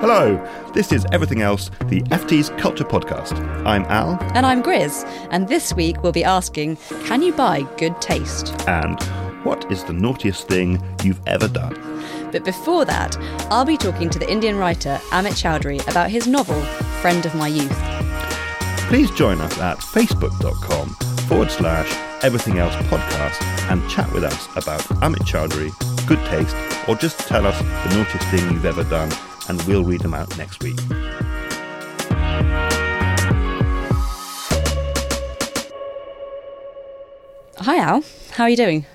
Hello, this is Everything Else, the FT's Culture Podcast. I'm Al, And I'm Grizz, and this week we'll be asking Can you buy good taste? and what is the naughtiest thing you've ever done? But before that, I'll be talking to the Indian writer Amit Chaudhuri about his novel, Friend of My Youth. Please join us at facebook.com forward slash Everything Else Podcast and chat with us about Amit Chaudhuri, good taste, or just tell us the naughtiest thing you've ever done, and we'll read them out next week. Hi, Al. How are you doing?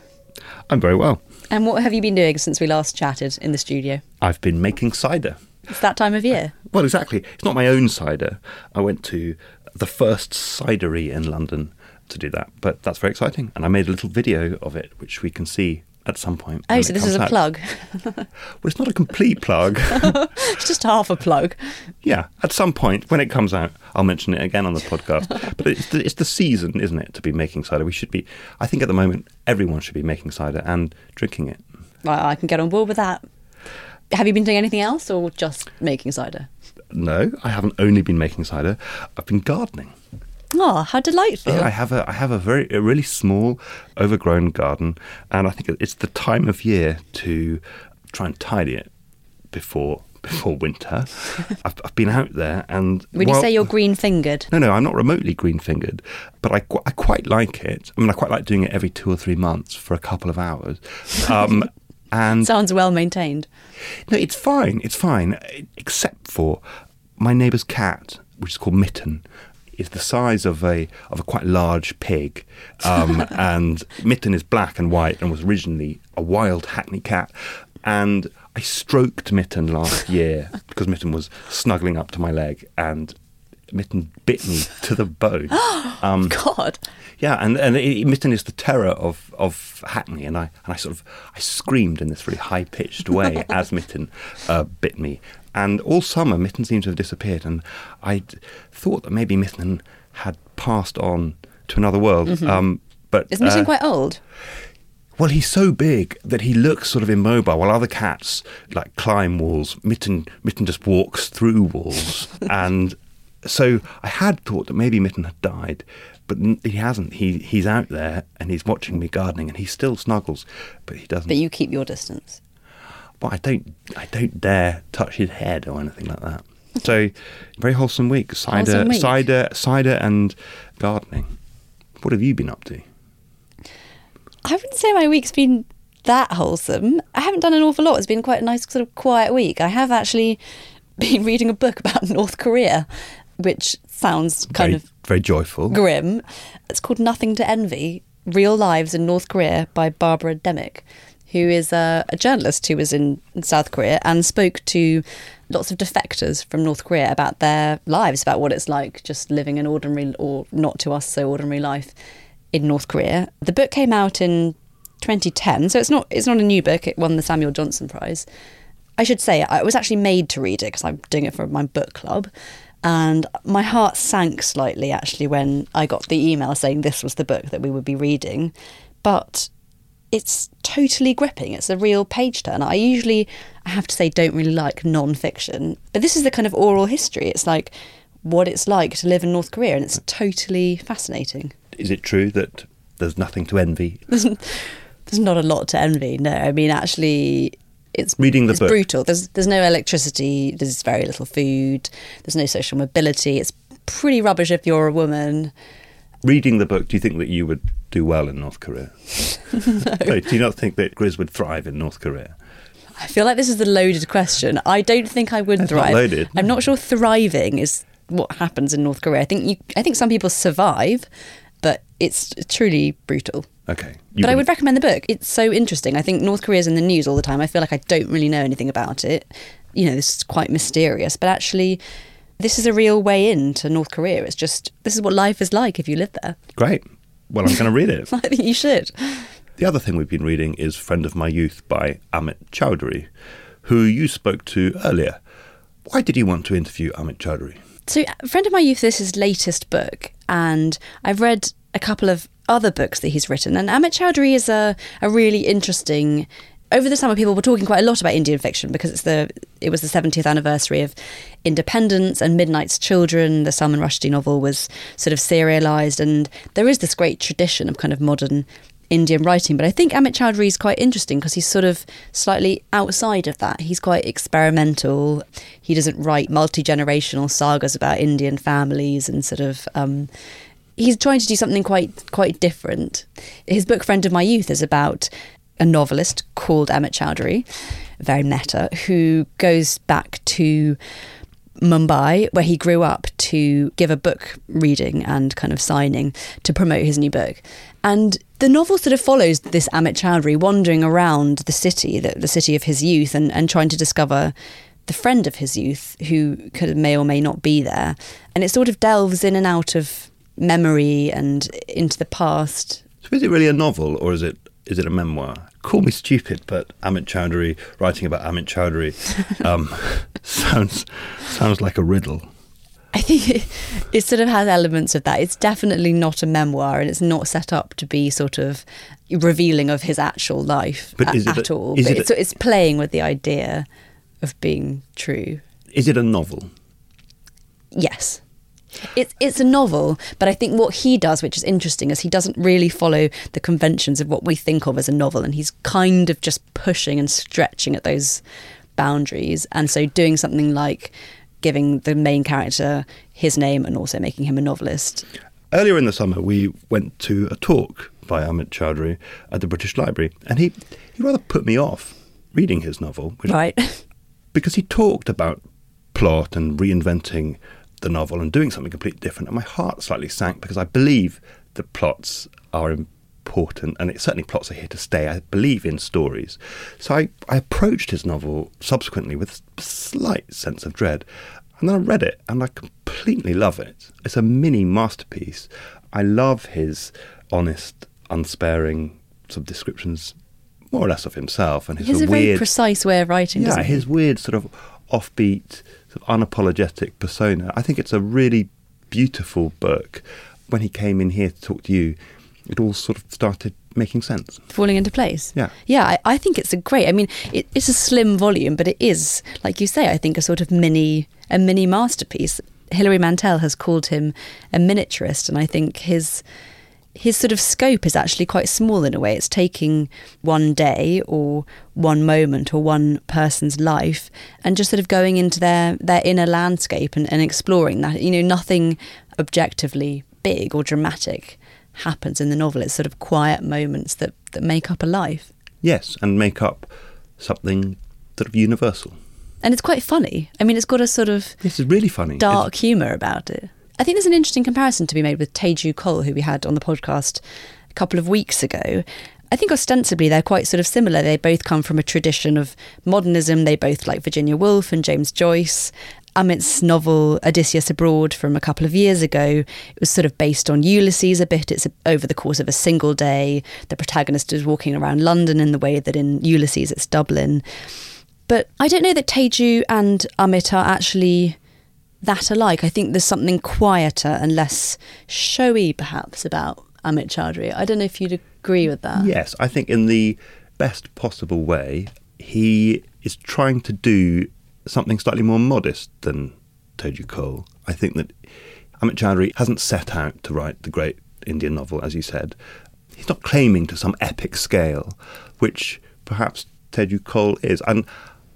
I'm very well. And what have you been doing since we last chatted in the studio? I've been making cider. It's that time of year. Uh, well, exactly. It's not my own cider. I went to the first cidery in London to do that, but that's very exciting. And I made a little video of it, which we can see at some point. Oh, so this is a out. plug. Well, it's not a complete plug. It's just half a plug. yeah, at some point when it comes out, I'll mention it again on the podcast. but it's the, it's the season, isn't it, to be making cider? We should be. I think at the moment everyone should be making cider and drinking it. Well, I can get on board with that. Have you been doing anything else or just making cider? No, I haven't only been making cider. I've been gardening. Oh, how delightful. Yeah, I have a I have a very a really small, overgrown garden, and I think it's the time of year to try and tidy it before before winter. I've, I've been out there, and Would you say you're green fingered? No, no, I'm not remotely green fingered, but I, qu- I quite like it. I mean, I quite like doing it every two or three months for a couple of hours. Um, and Sounds well maintained. no, it's fine. It's fine, except for my neighbour's cat, which is called Mitten, is the size of a of a quite large pig, um, and Mitten is black and white and was originally a wild Hackney cat, and I stroked Mitten last year because Mitten was snuggling up to my leg and. Mitten bit me to the bone. Um, God. yeah, and and it, Mitten is the terror of, of Hackney, and I and I sort of I screamed in this really high pitched way as Mitten uh, bit me, and all summer Mitten seemed to have disappeared, and I thought that maybe Mitten had passed on to another world. Um, but Is Mitten uh, quite old? well, he's so big that he looks sort of immobile, while other cats like climb walls. Mitten Mitten just walks through walls, and so I had thought that maybe Mitten had died, but he hasn't. He he's out there and he's watching me gardening, and he still snuggles, but he doesn't. But you keep your distance. Well, I don't I don't dare touch his head or anything like that. So very wholesome week. Cider, Wholesome week. cider, cider, and gardening. What have you been up to? I wouldn't say my week's been that wholesome. I haven't done an awful lot. It's been quite a nice, sort of quiet week. I have actually been reading a book about North Korea, which sounds kind very, of very joyful. grim. It's called Nothing to Envy Real Lives in North Korea by Barbara Demick, who is a, a journalist who was in, in South Korea and spoke to lots of defectors from North Korea about their lives, about what it's like just living an ordinary or not to us so ordinary life in North Korea. The book came out in 2010, so it's not it's not a new book. It won the Samuel Johnson Prize. I should say I was actually made to read it because I'm doing it for my book club. And my heart sank slightly actually when I got the email saying this was the book that we would be reading. But it's totally gripping. It's a real page turner. I usually, I have to say, don't really like non fiction, but this is the kind of oral history. It's like what it's like to live in North Korea, and it's totally fascinating. Is it true that there's nothing to envy? There's not a lot to envy. No, I mean actually, it's Reading the it's book. brutal. There's there's no electricity. There's very little food. There's no social mobility. It's pretty rubbish if you're a woman. Reading the book, do you think that you would do well in North Korea? no. Do you not think that Grizz would thrive in North Korea? I feel like this is a loaded question. I don't think I would not thrive. loaded. I'm not sure thriving is what happens in North Korea. I think you. I think some people survive, but it's truly brutal. Okay. You but I would recommend the book. It's so interesting. I think North Korea's in the news all the time. I feel like I don't really know anything about it. You know, this is quite mysterious, but actually, this is a real way into North Korea. It's just, this is what life is like if you live there. Great. Well, I'm going to read it. I think you should. The other thing we've been reading is Friend of My Youth by Amit Chaudhuri, who you spoke to earlier. Why did you want to interview Amit Chaudhuri? So, uh, friend of my youth, this is his latest book, and I've read a couple of other books that he's written. And Amit Chaudhuri is a, a really interesting. Over the summer, people were talking quite a lot about Indian fiction because it's the it was the 70th anniversary of independence and Midnight's Children. The Salman Rushdie novel was sort of serialized, and there is this great tradition of kind of modern Indian writing. But I think Amit Chaudhuri is quite interesting because he's sort of slightly outside of that. He's quite experimental. He doesn't write multi generational sagas about Indian families and sort of. Um, he's trying to do something quite quite different. His book Friend of My Youth is about a novelist called Amit Chaudhuri, very meta, who goes back to Mumbai, where he grew up, to give a book reading and kind of signing to promote his new book. And the novel sort of follows this Amit Chaudhuri wandering around the city, the, the city of his youth, and, and trying to discover the friend of his youth who could may or may not be there. And it sort of delves in and out of memory and into the past. So is it really a novel or is it is it a memoir? Call me stupid, but Amit Chaudhuri writing about Amit Chaudhuri um, sounds sounds like a riddle. I think it, it sort of has elements of that. It's definitely not a memoir, and it's not set up to be sort of revealing of his actual life But a- is it at a- all. But it it's, a- it's playing with the idea of being true. Is it a novel? Yes. It's it's a novel, but I think what he does, which is interesting, is he doesn't really follow the conventions of what we think of as a novel, and he's kind of just pushing and stretching at those boundaries, and so doing something like giving the main character his name and also making him a novelist. Earlier in the summer, we went to a talk by Amit Chaudhuri at the British Library, and he, he rather put me off reading his novel, which, Right. because he talked about plot and reinventing the novel and doing something completely different, and my heart slightly sank because I believe that plots are important, and it, certainly plots are here to stay. I believe in stories, so I, I approached his novel subsequently with a slight sense of dread, and then I read it, and I completely love it. It's a mini masterpiece. I love his honest, unsparing sort of descriptions, more or less of himself, and his He has a of very weird precise way of writing. yeah, his weird sort of offbeat, sort of unapologetic persona. I think it's a really beautiful book. When he came in here to talk to you, it all sort of started making sense. falling into place. Yeah. yeah. I, I think it's a great. I mean, it, it's a slim volume, but it is, like you say, I think a sort of mini a mini masterpiece. Hilary Mantel has called him a miniaturist, and I think his his sort of scope is actually quite small in a way. It's taking one day or one moment or one person's life and just sort of going into their, their inner landscape and, and exploring that. You know, nothing objectively big or dramatic happens in the novel. It's sort of quiet moments that, that make up a life. Yes, and make up something sort of universal. And it's quite funny. I mean, it's got a sort of This is really funny. dark humour about it. I think there's an interesting comparison to be made with Teju Cole, who we had on the podcast a couple of weeks ago. I think ostensibly they're quite sort of similar. They both come from a tradition of modernism. They both like Virginia Woolf and James Joyce. Amit's novel Odysseus Abroad from a couple of years ago it was sort of based on Ulysses a bit. It's over the course of a single day. The protagonist is walking around London in the way that in Ulysses it's Dublin. But I don't know that Teju and Amit are actually that alike. I think there's something quieter and less showy, perhaps, about Amit Chaudhuri. I don't know if you'd agree with that. Yes, I think in the best possible way, he is trying to do something slightly more modest than Teju Cole. I think that Amit Chaudhuri hasn't set out to write the great Indian novel, as you said. He's not claiming to some epic scale, which perhaps Teju Cole is. And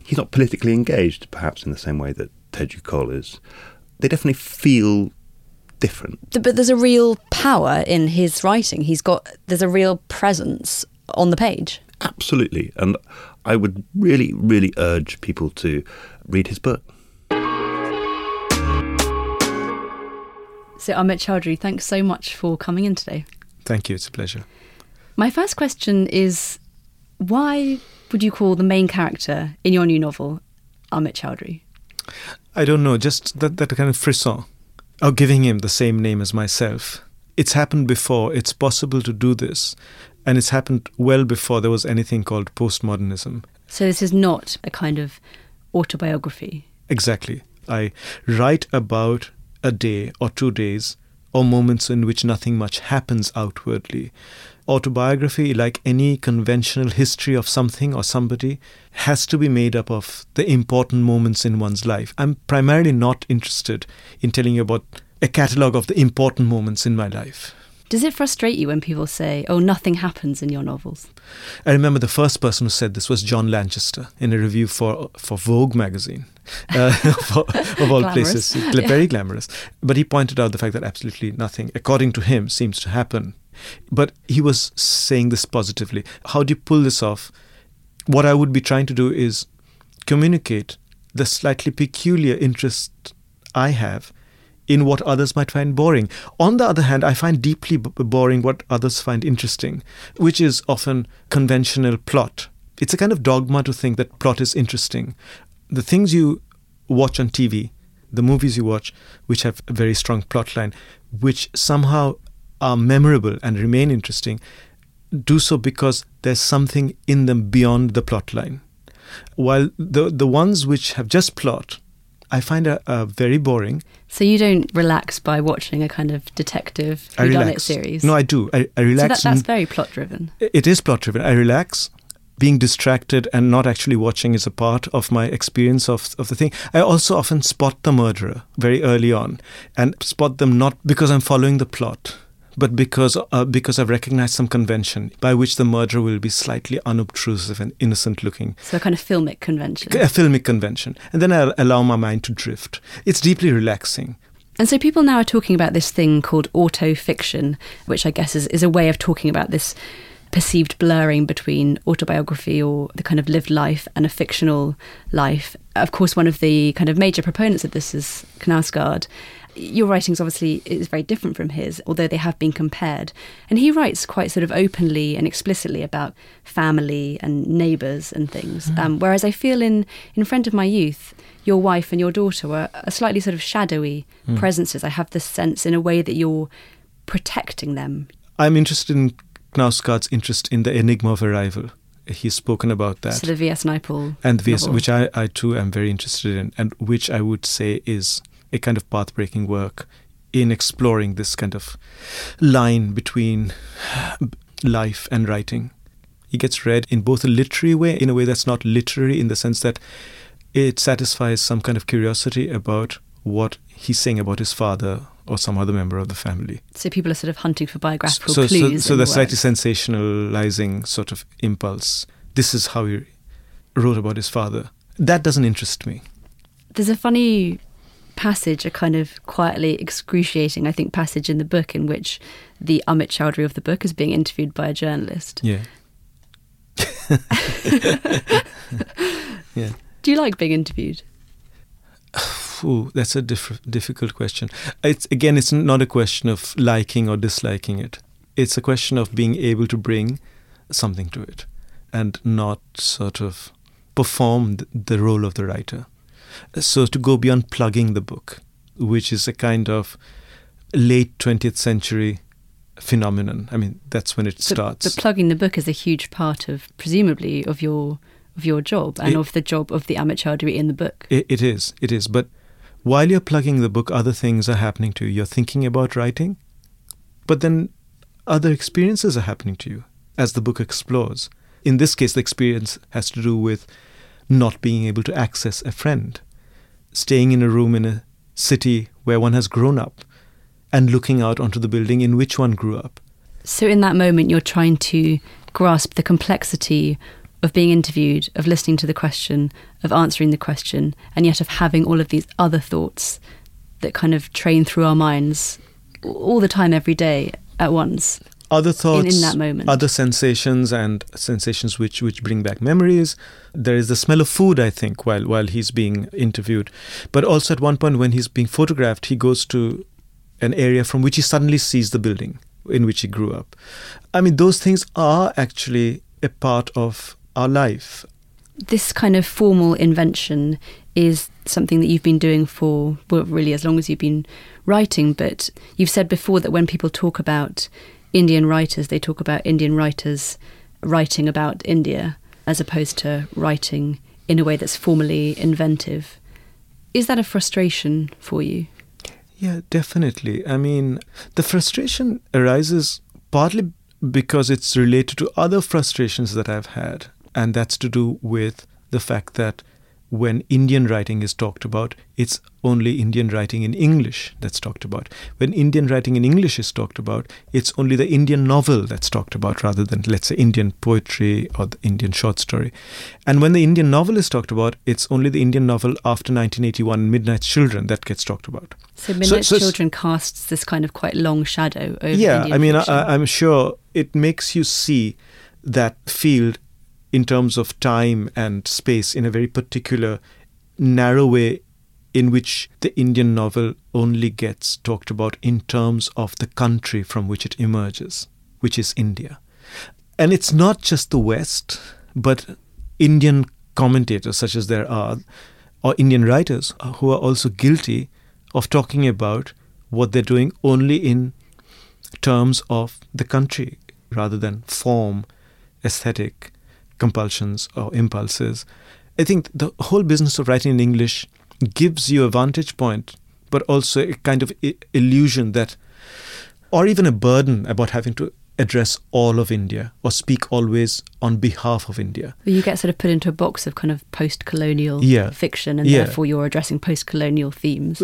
he's not politically engaged, perhaps, in the same way that Teju Cole is. They definitely feel different. But there's a real power in his writing. He's got, there's a real presence on the page. Absolutely. And I would really, really urge people to read his book. So, Amit Chaudhuri, thanks so much for coming in today. Thank you. It's a pleasure. My first question is why would you call the main character in your new novel Amit Chaudhuri? I don't know, just that, that kind of frisson of giving him the same name as myself. It's happened before, it's possible to do this, and it's happened well before there was anything called postmodernism. So, this is not a kind of autobiography. Exactly. I write about a day or two days or moments in which nothing much happens outwardly. Autobiography, like any conventional history of something or somebody, has to be made up of the important moments in one's life. I'm primarily not interested in telling you about a catalogue of the important moments in my life. Does it frustrate you when people say, oh, nothing happens in your novels? I remember the first person who said this was John Lanchester in a review for, for Vogue magazine, uh, for, of all places. Yeah. Very glamorous. But he pointed out the fact that absolutely nothing, according to him, seems to happen. But he was saying this positively. How do you pull this off? What I would be trying to do is communicate the slightly peculiar interest I have in what others might find boring. On the other hand, I find deeply b- boring what others find interesting, which is often conventional plot. It's a kind of dogma to think that plot is interesting. The things you watch on TV, the movies you watch, which have a very strong plot line, which somehow are memorable and remain interesting, do so because there's something in them beyond the plot line. While the the ones which have just plot, I find are, are very boring so you don't relax by watching a kind of detective whodunit series? No, I do. I, I relax. So that, that's very plot driven. It is plot driven. I relax. Being distracted and not actually watching is a part of my experience of, of the thing. I also often spot the murderer very early on and spot them not because I'm following the plot, but because uh, because I've recognized some convention by which the murderer will be slightly unobtrusive and innocent looking. So a kind of filmic convention. A filmic convention, and then I allow my mind to drift. It's deeply relaxing. And so people now are talking about this thing called auto fiction, which I guess is, is a way of talking about this perceived blurring between autobiography or the kind of lived life and a fictional life. Of course, one of the kind of major proponents of this is Knausgaard your writings obviously is very different from his, although they have been compared. And he writes quite sort of openly and explicitly about family and neighbours and things. Mm. Um, whereas I feel in in Friend of My Youth, your wife and your daughter were a slightly sort of shadowy mm. presences. I have this sense in a way that you're protecting them. I'm interested in Knausgaard's interest in the enigma of arrival he's spoken about that. So the V.S. Naipaul and VS, which I, I too am very interested in, and which I would say is a kind of path breaking work in exploring this kind of line between life and writing. He gets read in both a literary way, in a way that's not literary, in the sense that it satisfies some kind of curiosity about what he's saying about his father or some other member of the family. So people are sort of hunting for biographical so, clues. So, so the, the slightly sensationalizing sort of impulse. This is how he wrote about his father. That doesn't interest me. There's a funny passage, a kind of quietly excruciating, I think, passage in the book in which the Amit Chaudhuri of the book is being interviewed by a journalist. Yeah. yeah. Do you like being interviewed? Ooh, that's a diff- difficult question. It's again, it's not a question of liking or disliking it. It's a question of being able to bring something to it, and not sort of perform the role of the writer. So to go beyond plugging the book, which is a kind of late 20th century phenomenon. I mean, that's when it starts. But plugging the book is a huge part of, presumably, of your of your job and it, of the job of the Amit Chaudhuri in the book. It, it is. It is. But while you're plugging the book, other things are happening to you. You're thinking about writing, but then other experiences are happening to you as the book explores. In this case, the experience has to do with not being able to access a friend staying in a room in a city where one has grown up and looking out onto the building in which one grew up. So, in that moment, you're trying to grasp the complexity of being interviewed, of listening to the question, of answering the question, and yet of having all of these other thoughts that kind of train through our minds all the time, every day, at once other thoughts in, in, that moment other sensations and sensations which which bring back memories there is the smell of food i think while while he's being interviewed but also at one point when he's being photographed he goes to an area from which he suddenly sees the building in which he grew up. I mean, those things are actually a part of our life. This kind of formal invention is something that you've been doing for, well, really as long as you've been writing. But you've said before that when people talk about Indian writers, they talk about Indian writers writing about India as opposed to writing in a way that's formally inventive. Is that a frustration for you? Yeah, definitely. I mean, the frustration arises partly because it's related to other frustrations that I've had, and that's to do with the fact that when Indian writing is talked about, it's only Indian writing in English that's talked about. When Indian writing in English is talked about, it's only the Indian novel that's talked about rather than, let's say, Indian poetry or the Indian short story. And when the Indian novel is talked about, it's only the Indian novel after 1981, Midnight's Children, that gets talked about. So Midnight so, so Children casts this kind of quite long shadow over Yeah, Indian I mean, fiction. I, I'm sure it makes you see that field in terms of time and space in a very particular, narrow way in which the Indian novel only gets talked about in terms of the country from which it emerges, which is India. And it's not just the West, but Indian commentators, such as there are, or Indian writers who are also guilty of talking about what they're doing only in terms of the country rather than form, aesthetic, compulsions or impulses. I think the whole business of writing in English gives you a vantage point, but also a kind of I- illusion that, or even a burden about having to address all of India or speak always on behalf of India. you get sort of put into a box of kind of post-colonial Yeah. fiction, and Yeah. therefore you're addressing post-colonial themes,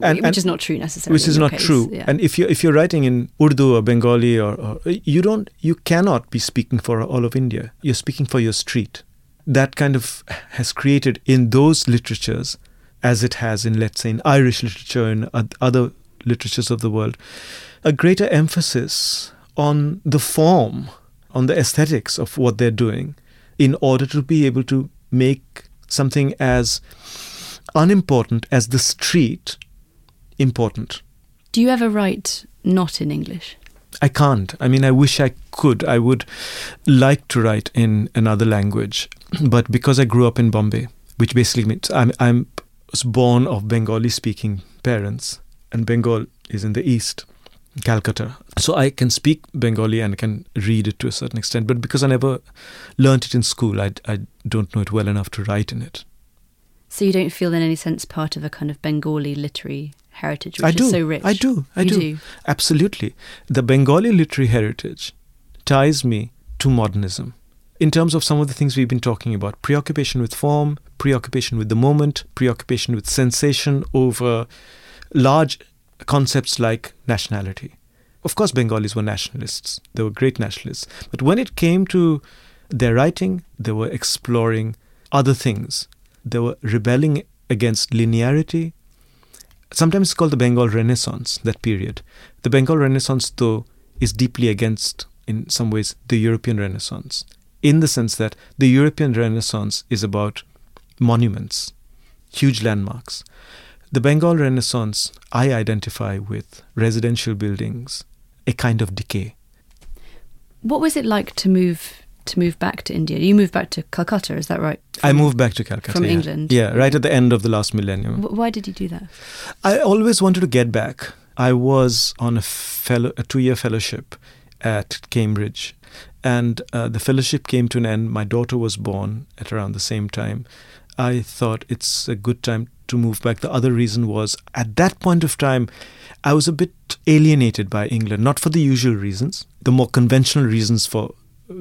And- which and- is not true necessarily. which is not case, true. yeah. And if you if you're writing in Urdu or Bengali or, or you don't you cannot be speaking for all of India. You're speaking for your street. That kind of has created in those literatures, as it has in let's say in Irish literature and other literatures of the world, a greater emphasis on the form, on the aesthetics of what they're doing, in order to be able to make something as unimportant as the street important. Do you ever write not in English? I can't. I mean, I wish I could. I would like to write in another language, but because I grew up in Bombay, which basically means I'm I'm was born of Bengali-speaking parents, and Bengal is in the east, Calcutta. So I can speak Bengali and can read it to a certain extent, but because I never learnt it in school, I I don't know it well enough to write in it. So you don't feel in any sense part of a kind of Bengali literary heritage, which I do. is so rich. I do. I do. do. Absolutely. The Bengali literary heritage ties me to modernism. In terms of some of the things we've been talking about preoccupation with form, preoccupation with the moment, preoccupation with sensation over large concepts like nationality. Of course, Bengalis were nationalists, they were great nationalists. But when it came to their writing, they were exploring other things. They were rebelling against linearity, sometimes it's called the Bengal Renaissance, that period. The Bengal Renaissance, though, is deeply against, in some ways, the European Renaissance, in the sense that the European Renaissance is about monuments, huge landmarks. The Bengal Renaissance, I identify with residential buildings, a kind of decay. What was it like to move to move back to India? You moved back to Calcutta, is that right? I moved back to Calcutta. from yeah. England? Yeah, right at the end of the last millennium. Wh- Why did you do that? I always wanted to get back. I was on a fellow, a two-year fellowship at Cambridge, and uh, the fellowship came to an end. My daughter was born at around the same time. I thought it's a good time to move back. The other reason was at that point of time, I was a bit alienated by England, not for the usual reasons, the more conventional reasons for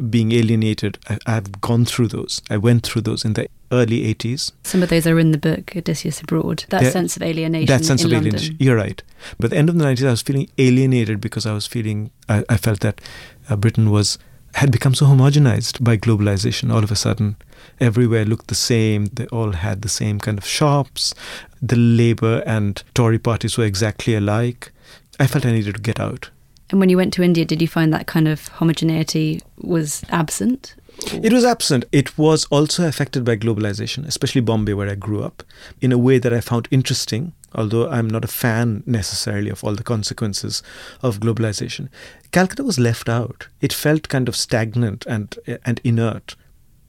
being alienated. I, I've gone through those. I went through those in the early 80s. Some of those are in the book Odysseus Abroad. That sense of alienation that sense of London. alienation. You're right. But at the end of the 90s, I was feeling alienated because I was feeling, I, I felt that uh, Britain was had become so homogenized by globalization. All of a sudden, everywhere looked the same. They all had the same kind of shops. The Labour and Tory parties were exactly alike. I felt I needed to get out. And when you went to India, did you find that kind of homogeneity was absent? It was absent. It was also affected by globalization, especially Bombay, where I grew up, in a way that I found interesting, although I'm not a fan necessarily of all the consequences of globalization. Calcutta was left out. It felt kind of stagnant and, and inert.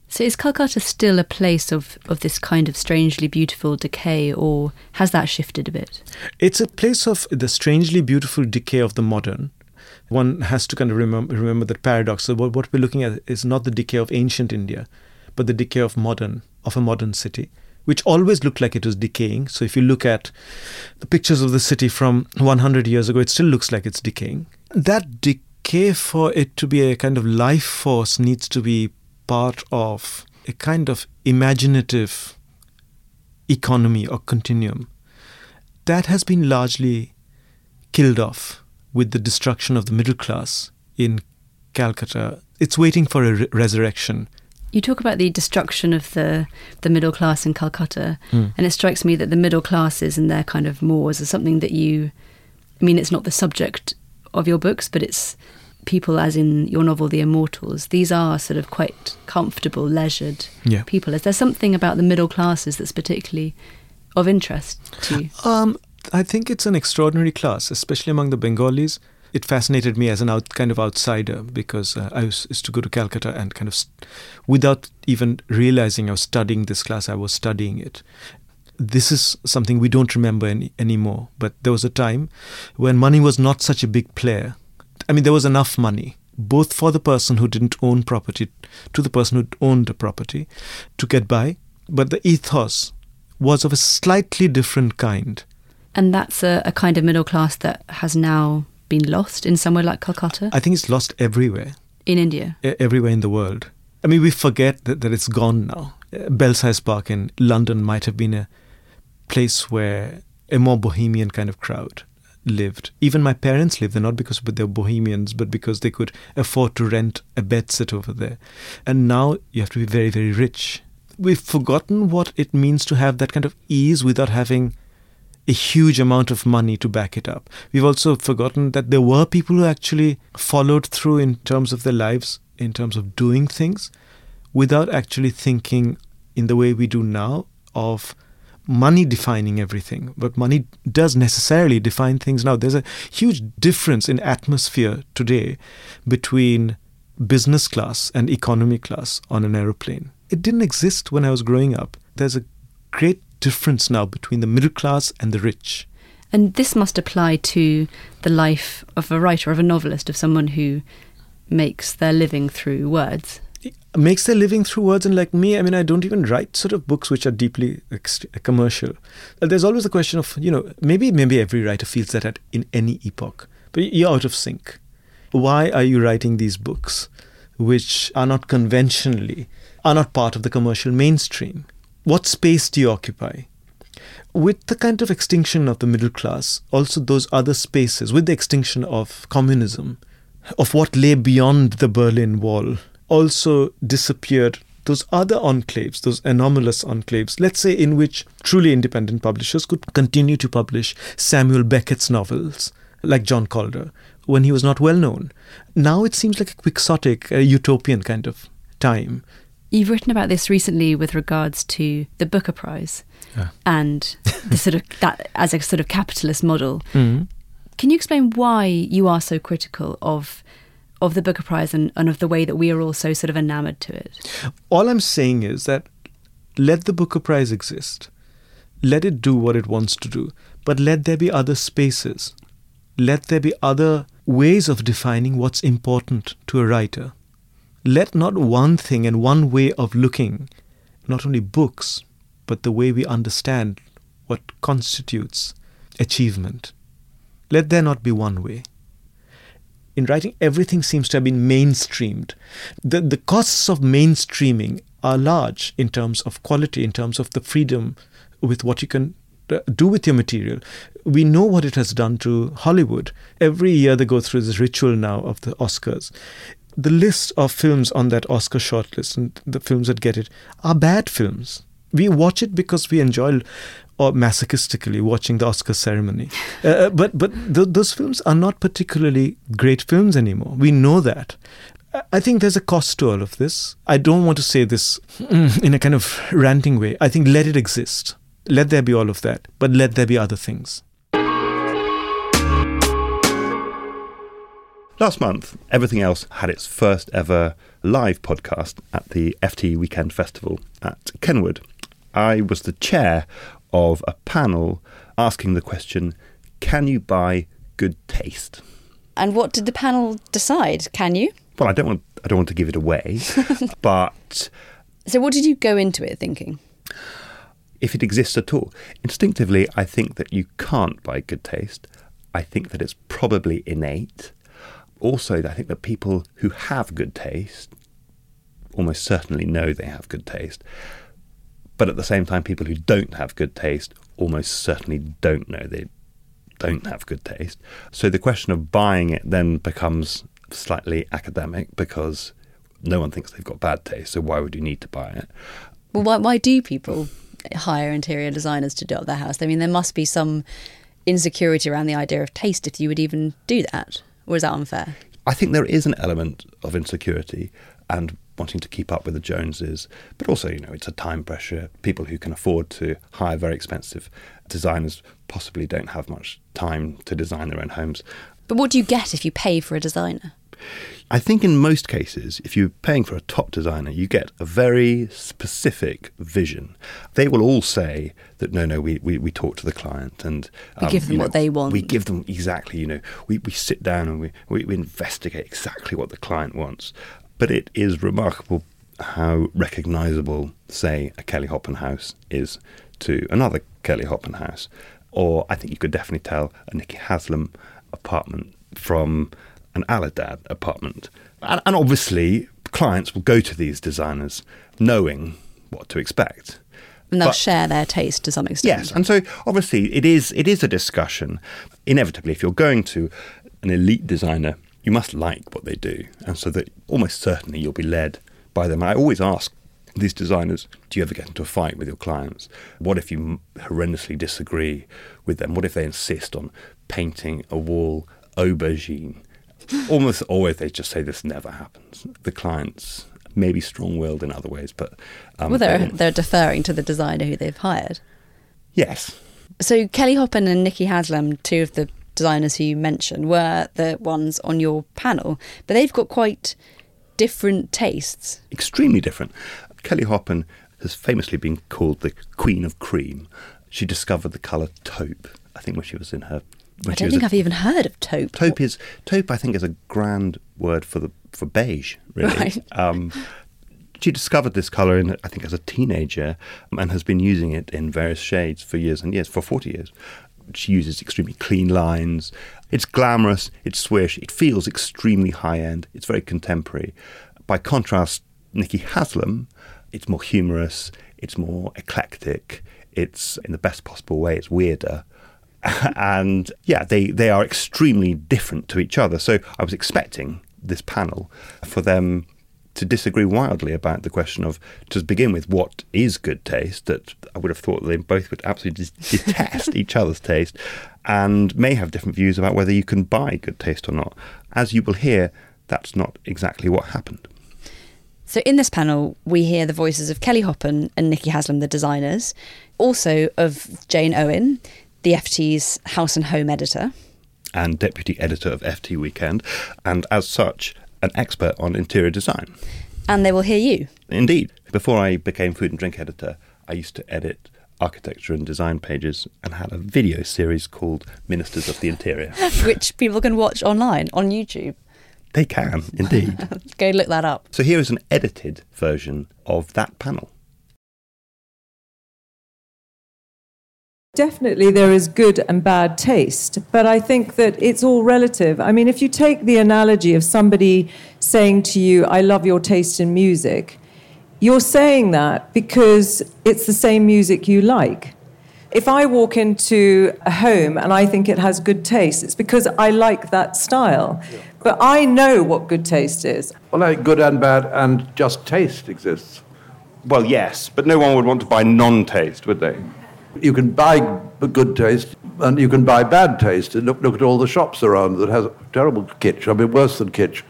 So is Calcutta still a place of, of this kind of strangely beautiful decay, or has that shifted a bit? It's a place of the strangely beautiful decay of the modern. One has to kind of remember, remember that paradox. So what, what we're looking at is not the decay of ancient India, but the decay of modern, of a modern city, which always looked like it was decaying. So if you look at the pictures of the city from 100 years ago, it still looks like it's decaying. That decay, for it to be a kind of life force, needs to be part of a kind of imaginative economy or continuum that has been largely killed off with the destruction of the middle class in Calcutta. It's waiting for a re- resurrection. You talk about the destruction of the the middle class in Calcutta, Mm. and it strikes me that the middle classes and their kind of mores are something that you. I mean, it's not the subject of your books, but it's people, as in your novel, The Immortals. These are sort of quite comfortable, leisured Yeah. people. Is there something about the middle classes that's particularly of interest to you? Um, I think it's an extraordinary class, especially among the Bengalis. It fascinated me as an out, kind of outsider because uh, I was, used to go to Calcutta and kind of, st- without even realizing I was studying this class, I was studying it. This is something we don't remember any, anymore. But there was a time when money was not such a big player. I mean, there was enough money, both for the person who didn't own property to the person who owned a property to get by. But the ethos was of a slightly different kind. And that's a, a kind of middle class that has now been lost in somewhere like Calcutta I think it's lost everywhere, in India. e- everywhere in the world. I mean, we forget that, that it's gone now. Uh, Belsize Park in London might have been a place where a more bohemian kind of crowd lived. Even my parents lived there, not because they were bohemians, but because they could afford to rent a bedsit over there. And now you have to be very, very rich. We've forgotten what it means to have that kind of ease without having a huge amount of money to back it up. We've also forgotten that there were people who actually followed through in terms of their lives, in terms of doing things, without actually thinking in the way we do now of money defining everything. But money does necessarily define things now. There's a huge difference in atmosphere today between business class and economy class on an aeroplane. It didn't exist when I was growing up. There's a great difference now between the middle class and the rich. And this must apply to the life of a writer, of a novelist, of someone who makes their living through words. makes their living through words and like me i mean i don't even write sort of books which are deeply ex- commercial Uh, there's always the question of you know maybe maybe every writer feels that at in any epoch but you're out of sync why are you writing these books which are not conventionally are not part of the commercial mainstream what space do you occupy with the kind of extinction of the middle class, also those other spaces, with the extinction of communism, of what lay beyond the Berlin Wall, also disappeared those other enclaves, those anomalous enclaves, let's say in which truly independent publishers could continue to publish Samuel Beckett's novels, like John Calder, when he was not well known. Now it seems like a quixotic, a utopian kind of time. You've written about this recently with regards to the Booker Prize Yeah. and the sort of that as a sort of capitalist model. Mhm. Can you explain why you are so critical of of the Booker Prize and, and of the way that we are all so sort of enamored to it? All I'm saying is that let the Booker Prize exist. Let it do what it wants to do. But let there be other spaces. Let there be other ways of defining what's important to a writer. Let not one thing and one way of looking, not only books, but the way we understand what constitutes achievement. Let there not be one way in writing, everything seems to have been mainstreamed. The, the costs of mainstreaming are large in terms of quality, in terms of the freedom with what you can uh, do with your material. We know what it has done to Hollywood. Every year they go through this ritual now of the Oscars. The list of films on that Oscar shortlist and the films that get it are bad films. We watch it because we enjoy or masochistically watching the Oscar ceremony. Uh, but but th- those films are not particularly great films anymore. We know that. I think there's a cost to all of this. I don't want to say this in a kind of ranting way. I think let it exist. Let there be all of that, but let there be other things. Last month, Everything Else had its first ever live podcast at the FT Weekend Festival at Kenwood. I was the chair of a panel asking the question Can you buy good taste? And what did the panel decide? Can you? Well, I don't want, I don't want to give it away, but. So, what did you go into it thinking? If it exists at all. Instinctively, I think that you can't buy good taste. I think that it's probably innate also, I think that people who have good taste almost certainly know they have good taste. But at the same time, people who don't have good taste almost certainly don't know they don't have good taste. So the question of buying it then becomes slightly academic because no one thinks they've got bad taste. So why would you need to buy it? Well, why, why do people hire interior designers to do up their house? I mean, there must be some insecurity around the idea of taste if you would even do that. Or is that unfair? I think there is an element of insecurity and wanting to keep up with the Joneses, but also, you know, it's a time pressure. People who can afford to hire very expensive designers possibly don't have much time to design their own homes. But what do you get if you pay for a designer? I think in most cases, if you're paying for a top designer, you get a very specific vision. They will all say that no, no, we, we, we talk to the client and um, we give them know, what they want. We give them exactly, you know, we, we sit down and we, we, we investigate exactly what the client wants. But it is remarkable how recognizable, say, a Kelly Hoppen house is to another Kelly Hoppen house. Or I think you could definitely tell a Nicky Haslam apartment from an Alidad apartment. And, and obviously, clients will go to these designers knowing what to expect. And they'll but, share their taste to some extent. Yes, and so obviously it is it is a discussion. Inevitably, if you're going to an elite designer, you must like what they do, and so that almost certainly you'll be led by them. I always ask these designers, do you ever get into a fight with your clients? What if you horrendously disagree with them? What if they insist on painting a wall aubergine? Almost always they just say this never happens. The clients may be strong-willed in other ways, but um, well, they're they they're deferring to the designer who they've hired. Yes. So Kelly Hoppen and Nicky Haslam, two of the designers who you mentioned, were the ones on your panel, but they've got quite different tastes. Extremely different. Kelly Hoppen has famously been called the Queen of Cream. She discovered the colour taupe, I think, when she was in her I don't think i I've even heard of taupe. Taupe is taupe. I think is a grand word for the for beige. Really. Right. Um, she discovered this color in I think as a teenager and has been using it in various shades for years and years for forty years. She uses extremely clean lines. It's glamorous. It's swish. It feels extremely high end. It's very contemporary. By contrast, Nicky Haslam, it's more humorous. It's more eclectic. It's in the best possible way. It's weirder. and yeah, they, they are extremely different to each other. So I was expecting this panel for them to disagree wildly about the question of to begin with what is good taste that I would have thought they both would absolutely detest each other's taste and may have different views about whether you can buy good taste or not. As you will hear, that's not exactly what happened. So in this panel, we hear the voices of Kelly Hoppen and Nicky Haslam, the designers, also of Jane Owen, the FT's House and Home editor. And deputy editor of FT Weekend, and as such, an expert on interior design. And they will hear you. Indeed. Before I became food and drink editor, I used to edit architecture and design pages and had a video series called Ministers of the Interior. Which people can watch online on YouTube. They can, indeed. Go look that up. So here is an edited version of that panel. Definitely, there is good and bad taste, but I think that it's all relative. I mean, if you take the analogy of somebody saying to you, I love your taste in music, you're saying that because it's the same music you like. If I walk into a home and I think it has good taste, it's because I like that style. Yeah. But I know what good taste is. Well, like good and bad and just taste exists. Well, yes, but no one would want to buy non taste, would they? You can buy good taste and you can buy bad taste. And look, look at all the shops around that has terrible kitsch. I mean, worse than kitsch.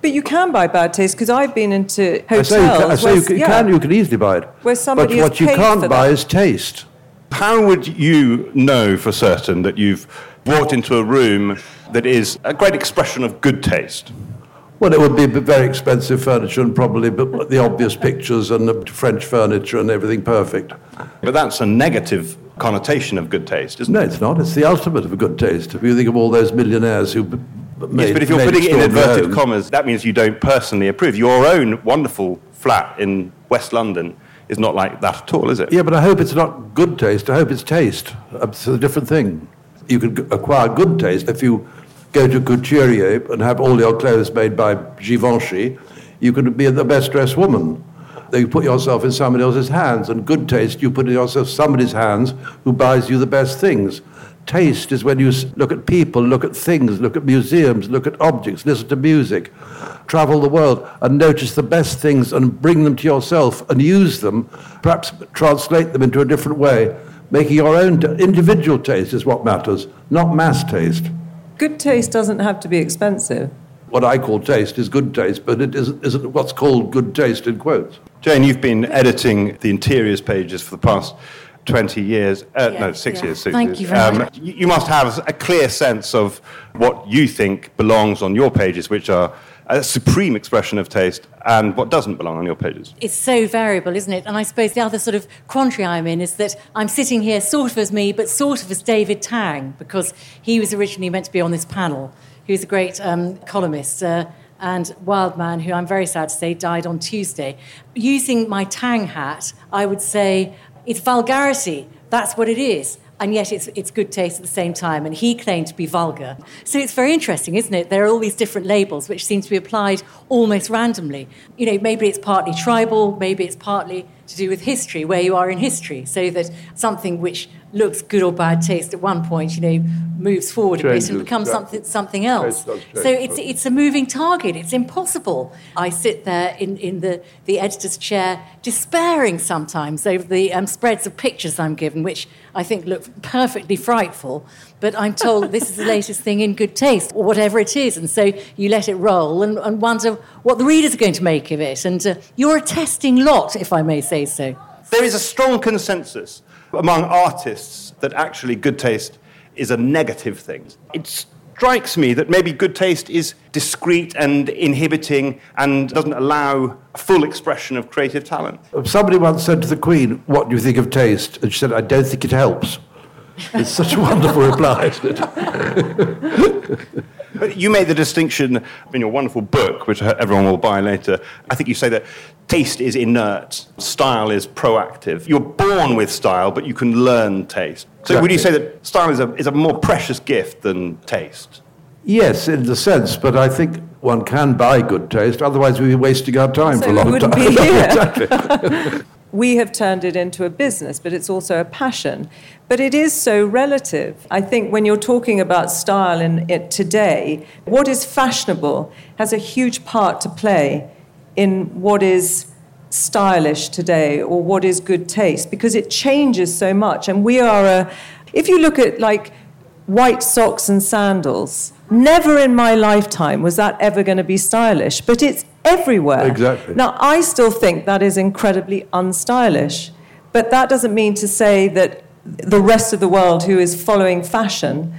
But you can buy bad taste because I've been into I hotels. say you can, I say where- you can, you yeah, can, you can easily buy it. Where somebody but what you can't buy that. is taste. How would you know for certain that you've walked into a room that is a great expression of good taste? Well, it would be very expensive furniture and probably the obvious pictures and the French furniture and everything perfect. But that's a negative connotation of good taste, isn't No, it? it's not. It's the ultimate of a good taste. If you think of all those millionaires who made, Yes, but if you're putting it in inverted commas, that means you don't personally approve. Your own wonderful flat in West London is not like that at all, is it? Yeah, but I hope it's not good taste. I hope it's taste. It's a different thing. You can acquire good taste if you go to couturier and have all your clothes made by Givenchy. You could be the best dressed woman. Then you put yourself in somebody else's hands, and good taste, you put yourself in somebody's hands who buys you the best things. Taste is when you look at people, look at things, look at museums, look at objects, listen to music, travel the world and notice the best things and bring them to yourself and use them, perhaps translate them into a different way. Making your own t- individual taste is what matters, not mass taste. Good taste doesn't have to be expensive. What I call taste is good taste, but it isn't, isn't what's called good taste in quotes. Jane, you've been editing the interiors pages for the past 20 years. Uh, no, six yeah. years. Six Thank years. you very much. You, you must have a clear sense of what you think belongs on your pages, which are a supreme expression of taste, and what doesn't belong on your pages. It's so variable, isn't it? And I suppose the other sort of quandary I'm in is that I'm sitting here sort of as me, but sort of as David Tang, because he was originally meant to be on this panel. He was a great um, columnist uh, and wild man who I'm very sad to say died on Tuesday. Using my Tang hat, I would say it's vulgarity. That's what it is. And yet it's, it's good taste at the same time. And he claimed to be vulgar. So it's very interesting, isn't it? There are all these different labels which seem to be applied almost randomly. You know, maybe it's partly tribal, maybe it's partly to do with history, where you are in history, so that something which looks good or bad taste at one point, you know, moves forward a bit and becomes yeah. something, something else. Change, So it's, it's a moving target. It's impossible. I sit there in, in the, the editor's chair, despairing sometimes over the um, spreads of pictures I'm given, which I think look perfectly frightful. But I'm told this is the latest thing in good taste, or whatever it is. And so you let it roll and, and wonder what the readers are going to make of it. And uh, you're a testing lot, if I may say so. There is a strong consensus among artists that actually good taste is a negative thing. It strikes me that maybe good taste is discreet and inhibiting and doesn't allow full expression of creative talent. Somebody once said to the Queen, What do you think of taste? And she said, I don't think it helps. It's such a wonderful reply, isn't it? But you make the distinction in your wonderful book, which everyone will buy later. I think you say that taste is inert, style is proactive. You're born with style, but you can learn taste. So would you say that style is a, is a more precious gift than taste? Yes, in the sense, but I think one can buy good taste, otherwise we'd be wasting our time So for a we long wouldn't time. be here. exactly. we have turned it into a business, but it's also a passion. But it is so relative. I think when you're talking about style in it today, what is fashionable has a huge part to play in what is stylish today or what is good taste because it changes so much. And we are a, if you look at like white socks and sandals, never in my lifetime was that ever going to be stylish, but it's everywhere. Exactly. Now, I still think that is incredibly unstylish, but that doesn't mean to say that the rest of the world who is following fashion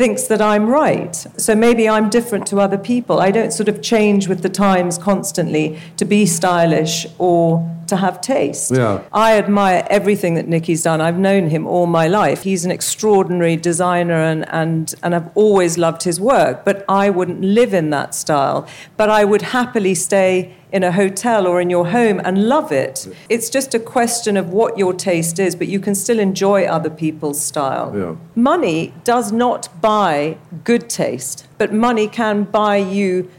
thinks that I'm right. So maybe I'm different to other people. I don't sort of change with the times constantly to be stylish or to have taste. Yeah. I admire everything that Nicky's done. I've known him all my life. He's an extraordinary designer and, and, and I've always loved his work, but I wouldn't live in that style. But I would happily stay in a hotel or in your home and love it. It's just a question of what your taste is, but you can still enjoy other people's style. Yeah. Money does not buy good taste, but money can buy you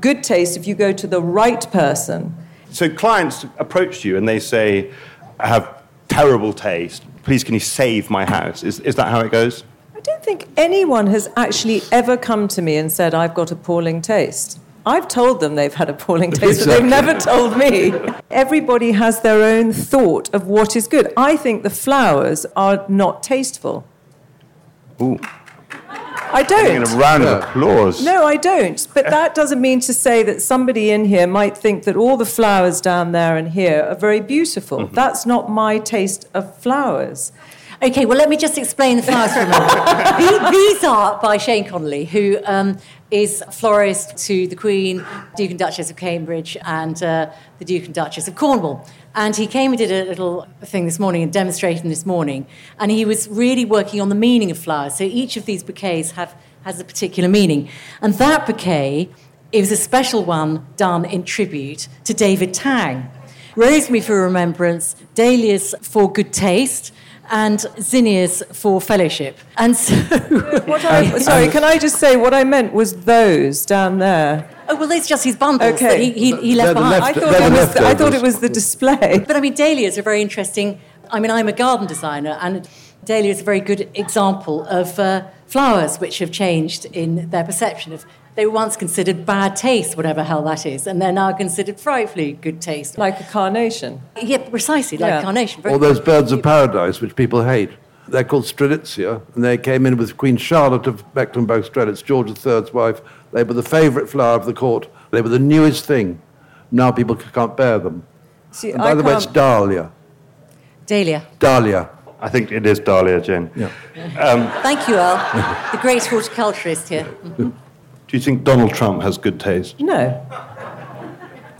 good taste if you go to the right person. So clients approach you and they say, I have terrible taste. Please, can you save my house? Is, is that how it goes? I don't think anyone has actually ever come to me and said, I've got appalling taste. I've told them they've had appalling taste, but they've never told me. Everybody has their own thought of what is good. I think the flowers are not tasteful. Ooh. I don't. a round of applause. No, I don't. But that doesn't mean to say that somebody in here might think that all the flowers down there and here are very beautiful. Mm-hmm. That's not my taste of flowers. Okay, well, let me just explain the flowers for a moment. These are by Shane Connolly, who um, is florist to the Queen, Duke and Duchess of Cambridge, and uh, the Duke and Duchess of Cornwall. And he came and did a little thing this morning, a demonstration this morning, and he was really working on the meaning of flowers. So each of these bouquets have, has a particular meaning. And that bouquet is a special one done in tribute to David Tang. Rosemary for remembrance, dahlias for good taste, and zinnias for fellowship. And so, What I, sorry, can I just say what I meant was those down there. oh well, it's just his bundles Okay. that he, he, he left the behind. left- I thought, it was the, I thought it was the display. But I mean, dahlias are very interesting. I mean, I'm a garden designer, and dahlia is a very good example of uh, flowers which have changed in their perception of. They were once considered bad taste, whatever hell that is, and they're now considered frightfully good taste. Like a carnation. yeah, precisely like Yeah. carnation. Very All those birds of paradise which people hate. They're called Strelitzia, and they came in with Queen Charlotte of Mecklenburg-Strelitz, George III's wife. They were the favourite flower of the court. They were the newest thing. Now people can't bear them. See, And by I the way, it's can't- Dahlia. Dahlia. Dahlia. I think it is Dahlia, Jen. Yeah. Um, Thank you, Earl, the great horticulturist here. Do you think Donald Trump has good taste? No.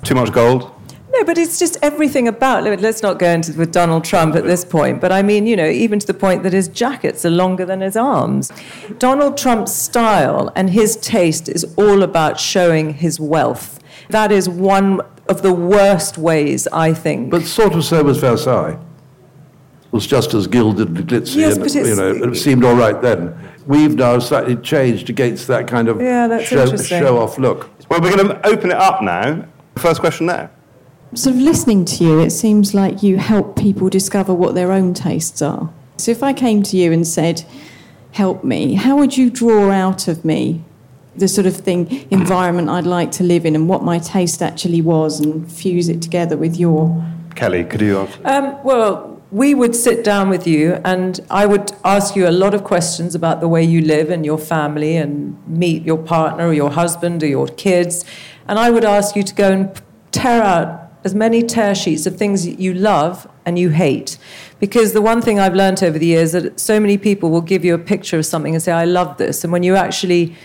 Too much gold? No, but it's just everything about. Let's not go into with Donald Trump at this point. But I mean, you know, even to the point that his jackets are longer than his arms. Donald Trump's style and his taste is all about showing his wealth. That is one of the worst ways, I think. But sort of so was Versailles. It was just as gilded and glitzy, Yes, and but you know, it seemed all right then. We've now slightly changed against that kind of Yeah, show, interesting. show-off look. Well, we're going to open it up now. First question there. sort of listening to you, it seems like you help people discover what their own tastes are. So if I came to you and said, "Help me," how would you draw out of me the sort of thing, environment I'd like to live in, and what my taste actually was, and fuse it together with your? Kelly, could you answer? Um, well, we would sit down with you, and I would ask you a lot of questions about the way you live and your family, and meet your partner or your husband or your kids. And I would ask you to go and tear out as many tear sheets of things that you love and you hate. Because the one thing I've learned over the years that so many people will give you a picture of something and say, I love this. And when you actually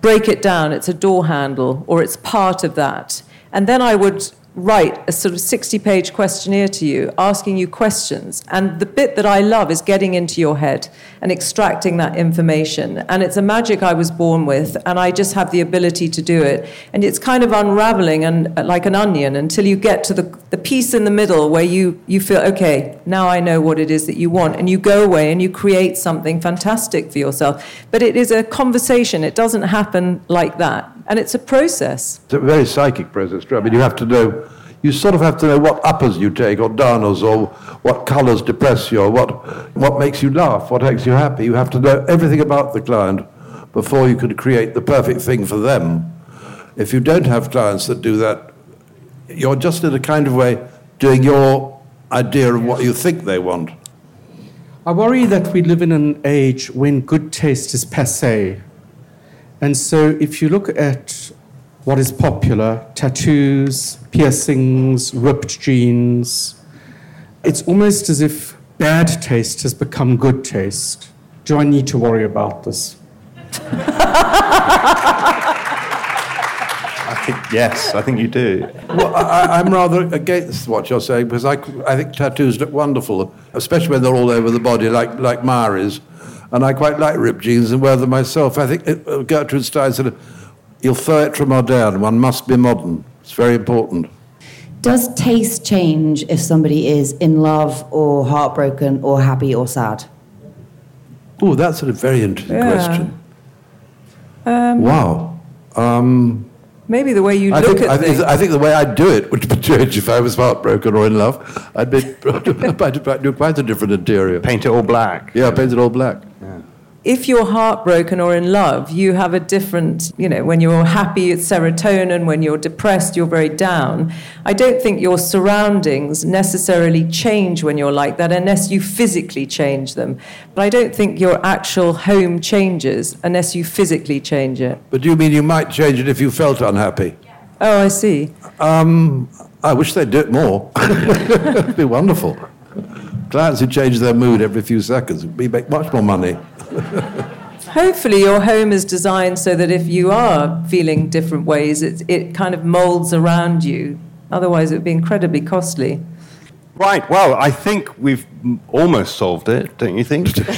break it down, it's a door handle or it's part of that. And then I would write a sort of 60 page questionnaire to you, asking you questions. And the bit that I love is getting into your head and extracting that information. And it's a magic I was born with, and I just have the ability to do it. And it's kind of unraveling and uh, like an onion until you get to the, the piece in the middle where you, you feel, okay, now I know what it is that you want. And you go away and you create something fantastic for yourself. But it is a conversation, it doesn't happen like that. And it's a process. It's a very psychic process. I mean, you have to know, you sort of have to know what uppers you take, or downers, or what colours depress you, or what, what makes you laugh, what makes you happy. You have to know everything about the client before you can create the perfect thing for them. If you don't have clients that do that, you're just in a kind of way doing your idea of what you think they want. I worry that we live in an age when good taste is passe. And so, if you look at what is popular tattoos, piercings, ripped jeans it's almost as if bad taste has become good taste. Do I need to worry about this? I think yes. I think you do. Well, I, I'm rather against what you're saying because I, I think tattoos look wonderful, especially when they're all over the body, like like Mari's. And I quite like ripped jeans and wear them myself. I think it, uh, Gertrude Stein said, "Il faut être moderne. One must be modern. It's very important." Does taste change if somebody is in love or heartbroken or happy or sad? Oh, that's a very interesting Yeah. question. wow. Um, Maybe the way you I, look think, at I, think. I think the way I'd do it would be change if I was heartbroken or in love. I'd, be, I'd do quite a different interior. Paint it all black. Yeah, paint it all black. If you're heartbroken or in love, you have a different, you know, when you're happy, it's serotonin. When you're depressed, you're very down. I don't think your surroundings necessarily change when you're like that unless you physically change them. But I don't think your actual home changes unless you physically change it. But do you mean you might change it if you felt unhappy? Oh, I see. Um, I wish they'd do it more. It'd be wonderful. Clients who change their mood every few seconds, we make much more money. Hopefully, your home is designed so that if you are feeling different ways, it, it kind of molds around you. Otherwise, it would be incredibly costly. Right. Well, I think we've almost solved it, don't you think?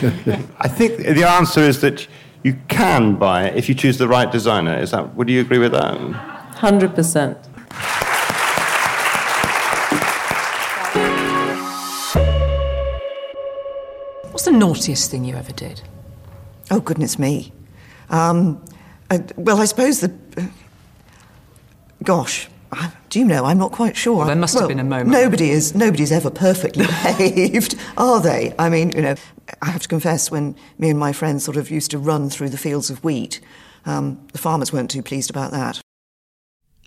I think the answer is that you can buy it if you choose the right designer. Is that? Would you agree with that? Hundred percent. The naughtiest thing you ever did? Oh, goodness me. Um, uh, well, I suppose the. Uh, gosh, I, do you know? I'm not quite sure. Well, there must well, have been a moment. Nobody is. Nobody's ever perfectly behaved, are they? I mean, you know, I have to confess, when me and my friends sort of used to run through the fields of wheat, um, the farmers weren't too pleased about that.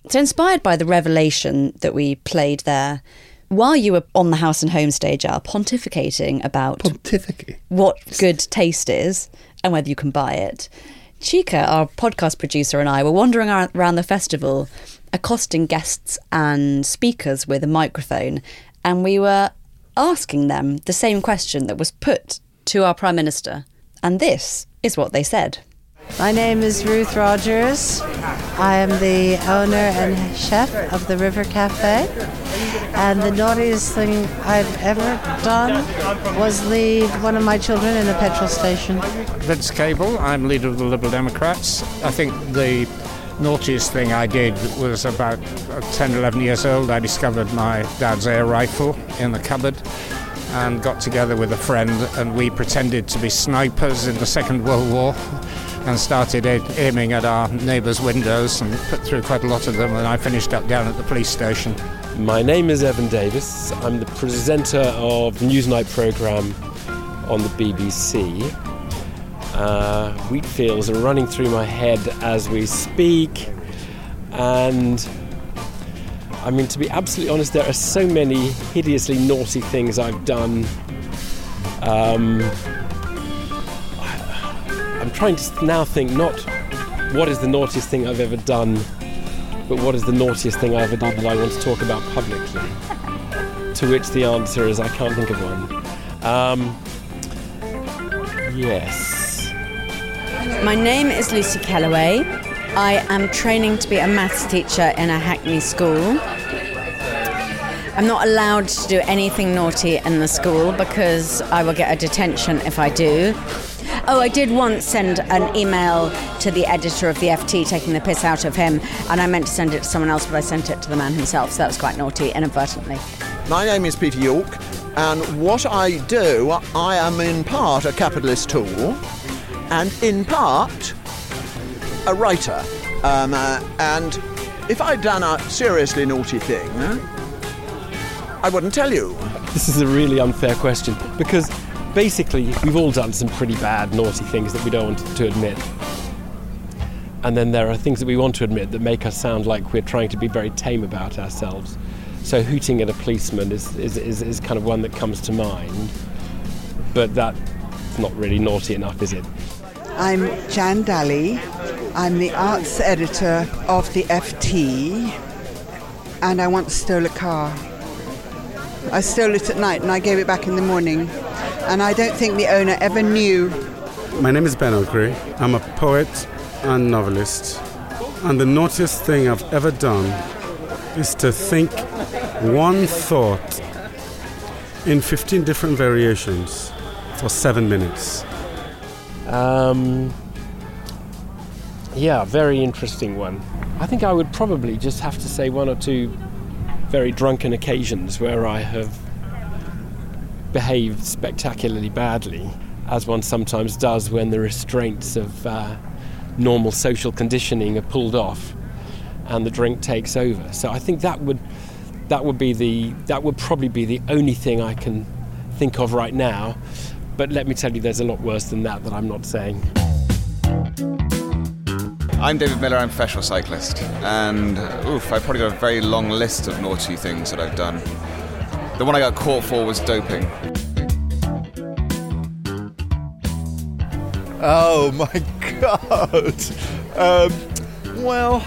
So, inspired by the revelation that we played there, while you were on the House and Home stage, Al, pontificating about Pontificate. what good taste is and whether you can buy it, Chica, our podcast producer, and I were wandering around the festival, accosting guests and speakers with a microphone, and we were asking them the same question that was put to our Prime Minister. And this is what they said. My name is Ruth Rogers. I am the owner and chef of the River Cafe. And the naughtiest thing I've ever done was leave one of my children in a petrol station. Vince Cable, I'm leader of the Liberal Democrats. I think the naughtiest thing I did was about 10, 11 years old. I discovered my dad's air rifle in the cupboard and got together with a friend and we pretended to be snipers in the Second World War and started aiming at our neighbours' windows and put through quite a lot of them and I finished up down at the police station. My name is Evan Davis. I'm the presenter of the Newsnight programme on the BBC. Uh, wheat fields are running through my head as we speak, and I mean, to be absolutely honest, there are so many hideously naughty things I've done. Um, I'm trying to now think not what is the naughtiest thing I've ever done, but what is the naughtiest thing I've ever done that I want to talk about publicly? to which the answer is I can't think of one. Um, yes. My name is Lucy Kellaway. I am training to be a maths teacher in a Hackney school. I'm not allowed to do anything naughty in the school because I will get a detention if I do. Oh, I did once send an email to the editor of the FT taking the piss out of him, and I meant to send it to someone else, but I sent it to the man himself, so that was quite naughty, inadvertently. My name is Peter York, and what I do, I am in part a capitalist tool, and in part a writer. Um, uh, and if I'd done a seriously naughty thing, I wouldn't tell you. This is a really unfair question because basically we've all done some pretty bad, naughty things that we don't want to admit. And then there are things that we want to admit that make us sound like we're trying to be very tame about ourselves. So hooting at a policeman is, is, is, is kind of one that comes to mind. But that's not really naughty enough, is it? I'm Jan Dalley. I'm the arts editor of the FT, and I once stole a car. I stole it at night and I gave it back in the morning, and I don't think the owner ever knew. My name is Ben Okri. I'm a poet and novelist, and the naughtiest thing I've ever done is to think one thought in 15 different variations for seven minutes. Um, yeah, very interesting one. I think I would probably just have to say one or two very drunken occasions where I have behaved spectacularly badly, as one sometimes does when the restraints of uh, normal social conditioning are pulled off and the drink takes over. So I think that would that would be the that would probably be the only thing I can think of right now. But let me tell you, there's a lot worse than that that I'm not saying. I'm David Millar, I'm a professional cyclist, and oof, I've probably got a very long list of naughty things that I've done. The one I got caught for was doping. Oh my god. Um, well,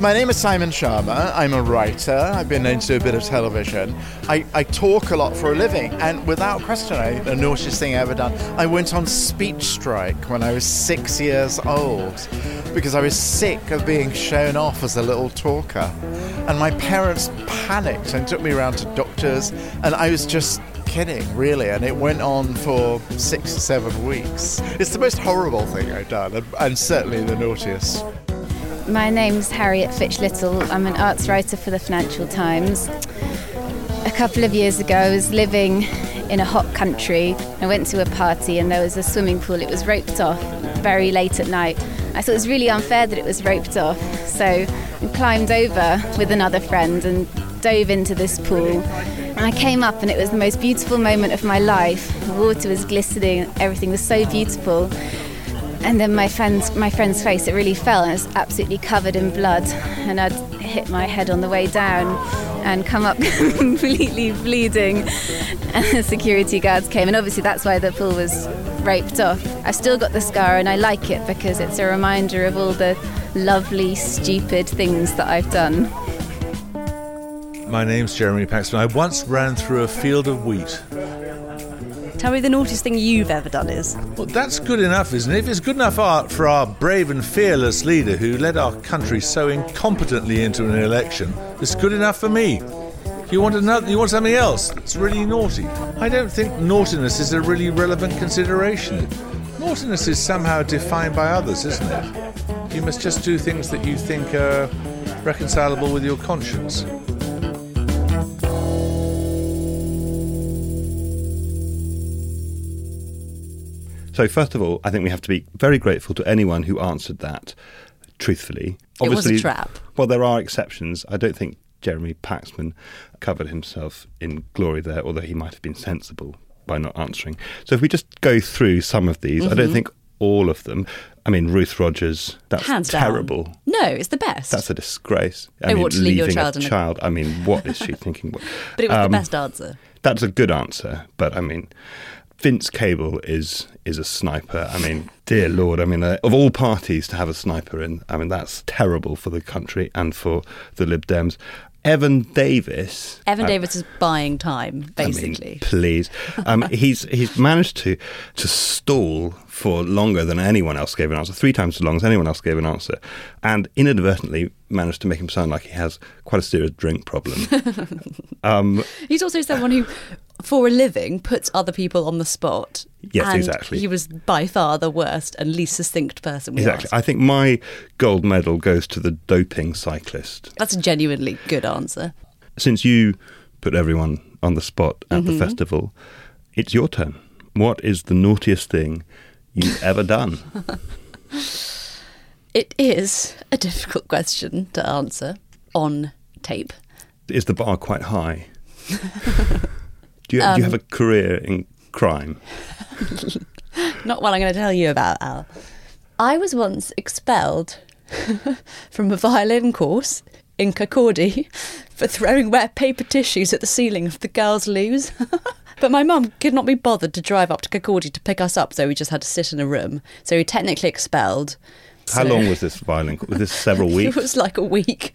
my name is Simon Schama. I'm a writer. I've been into a bit of television. I, I talk a lot for a living, and without question, I, the naughtiest thing I ever done. I went on speech strike when I was six years old because I was sick of being shown off as a little talker. And my parents panicked and took me around to doctors, and I was just kidding, really. And it went on for six or seven weeks. It's the most horrible thing I've done, and, and certainly the naughtiest. My name's Harriet Fitch Little. I'm an arts writer for the Financial Times. A couple of years ago, I was living in a hot country. I went to a party and there was a swimming pool. It was roped off very late at night. I thought it was really unfair that it was roped off. So I climbed over with another friend and dove into this pool. And I came up and it was the most beautiful moment of my life. The water was glistening, everything was so beautiful. And then my friend's my friend's face it really fell and it was absolutely covered in blood. And I'd hit my head on the way down and come up completely bleeding. And the security guards came and obviously that's why the pool was roped off. I still got the scar and I like it because it's a reminder of all the lovely, stupid things that I've done. My name's Jeremy Paxman. I once ran through a field of wheat. Tell me the naughtiest thing you've ever done is. Well, that's good enough, isn't it? If it's good enough art for our brave and fearless leader who led our country so incompetently into an election, it's good enough for me. You want another? You want something else? It's really naughty. I don't think naughtiness is a really relevant consideration. Naughtiness is somehow defined by others, isn't it? You must just do things that you think are reconcilable with your conscience. So, first of all, I think we have to be very grateful to anyone who answered that truthfully. It was a trap. Well, there are exceptions. I don't think Jeremy Paxman covered himself in glory there, although he might have been sensible by not answering. So, if we just go through some of these, I don't Mhm. think all of them. I mean, Ruth Rogers, that's Hands down. terrible. No, it's the best. That's a disgrace. I Oh, mean, leave your leaving child a a- child. I mean, what is she thinking? but it was Um, the best answer. That's a good answer, but I mean, Vince Cable is is a sniper. I mean, dear lord. I mean, uh, of all parties to have a sniper in, I mean, that's terrible for the country and for the Lib Dems. Evan Davis. Evan uh, Davis is buying time, I mean, basically. please. Um, he's he's managed to to stall for longer than anyone else gave an answer, three times as long as anyone else gave an answer, and inadvertently managed to make him sound like he has quite a serious drink problem. um, He's also someone who, for a living, puts other people on the spot. Yes, and exactly. He was by far the worst and least succinct person we exactly. asked. I think my gold medal goes to the doping cyclist. That's a genuinely good answer. Since you put everyone on the spot at the Mhm. festival, it's your turn. What is the naughtiest thing you've ever done? It is a difficult question to answer on tape. Is the bar quite high? do, you, do Um, you have a career in crime? Not one I'm going to tell you about, Al. I was once expelled from a violin course in Kirkcaldy for throwing wet paper tissues at the ceiling of the girls' loos. but my mum could not be bothered to drive up to Kirkcaldy to pick us up, so we just had to sit in a room. So we technically expelled. How So- long was this violin? Was this several weeks? It was like a week.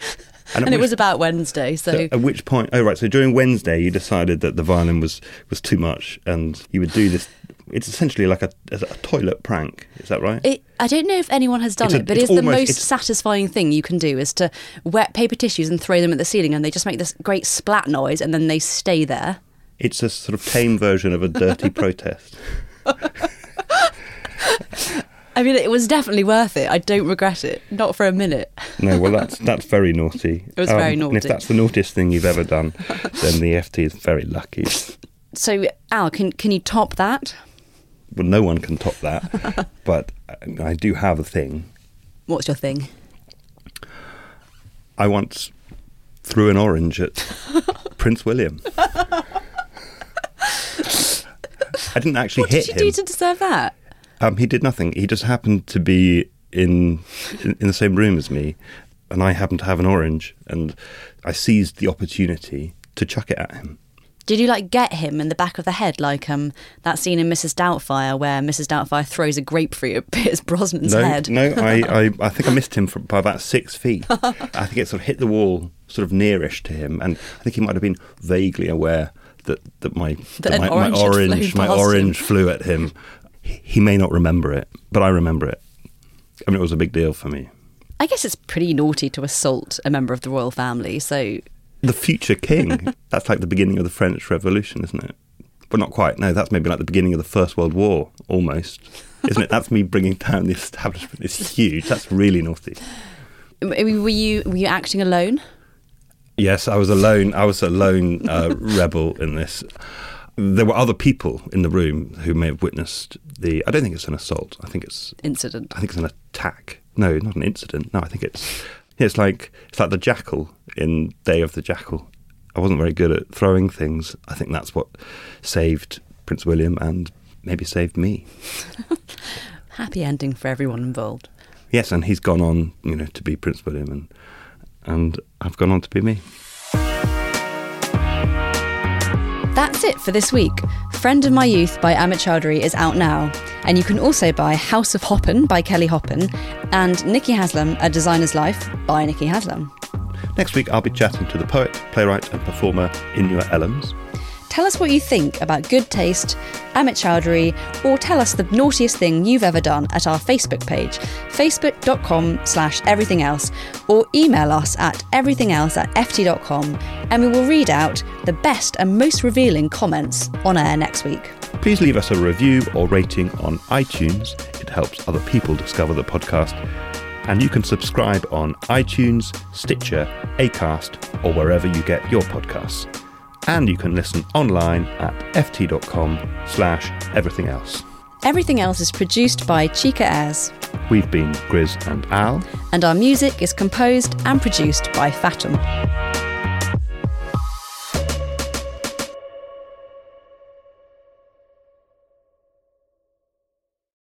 And And, it was about Wednesday, so, So at which point? Oh, right. So during Wednesday, you decided that the violin was was too much, and you would do this. It's essentially like a, a toilet prank. Is that right? It, I don't know if anyone has done a- it, but it's it's, the almost- most it's- satisfying thing you can do is to wet paper tissues and throw them at the ceiling, and they just make this great splat noise, and then they stay there. It's a sort of tame version of a dirty protest. I mean, it was definitely worth it. I don't regret it, not for a minute. No, well, that's that's very naughty. It was very um, And if that's the naughtiest thing you've ever done, then the FT is very lucky. So, Al, can can you top that? Well, no one can top that. but I do have a thing. What's your thing? I once threw an orange at Prince William. I didn't actually What hit did you him. do to deserve that? Um, he did nothing. He just happened to be in, in in the same room as me, and I happened to have an orange, and I seized the opportunity to chuck it at him. Did you like get him in the back of the head, like um that scene in Mrs. Doubtfire where Mrs. Doubtfire throws a grapefruit at Pierce Brosnan's no, head? no, I, I, I think I missed him from, by about six feet. I think it sort of hit the wall, sort of nearish to him, and I think he might have been vaguely aware that that my That that my, my orange flown orange my orange flew at him. He may not remember it, but I remember it. I mean, it was a big deal for me. I guess it's pretty naughty to assault a member of the royal family. So The future king. that's like the beginning of the French Revolution, isn't it? But not quite. No, that's maybe like the beginning of the First World War, almost. Isn't it? That's me bringing down the establishment. It's huge. That's really naughty. Were you were you acting alone? Yes, I was alone. I was a lone uh, rebel in this. There were other people in the room who may have witnessed the. I don't think it's an assault. I think it's incident. I think it's an attack. No, not an incident. No, I think it's. It's like it's like the jackal in Day of the Jackal. I wasn't very good at throwing things. I think that's what saved Prince William and maybe saved me. Happy ending for everyone involved. Yes, and he's gone on, you know, to be Prince William, and and I've gone on to be me. That's it for this week. Friend of My Youth by Amit Chaudhuri is out now, and you can also buy House of Hoppen by Kelly Hoppen and Nicky Haslam, A Designer's Life by Nicky Haslam. Next week, I'll be chatting to the poet, playwright, and performer Inua Ellams. Tell us what you think about good taste, Amit or tell us the naughtiest thing you've ever done at our Facebook page, facebook.com slash everything else, or email us at everythingelse at ft.com, and we will read out the best and most revealing comments on air next week. Please leave us a review or rating on iTunes. It helps other people discover the podcast. And you can subscribe on iTunes, Stitcher, Acast, or wherever you get your podcasts. And you can listen online at ft.com slash everything else. Everything else is produced by Chica Airs, We've been Grizz and Al. and our music is composed and produced by Fatum.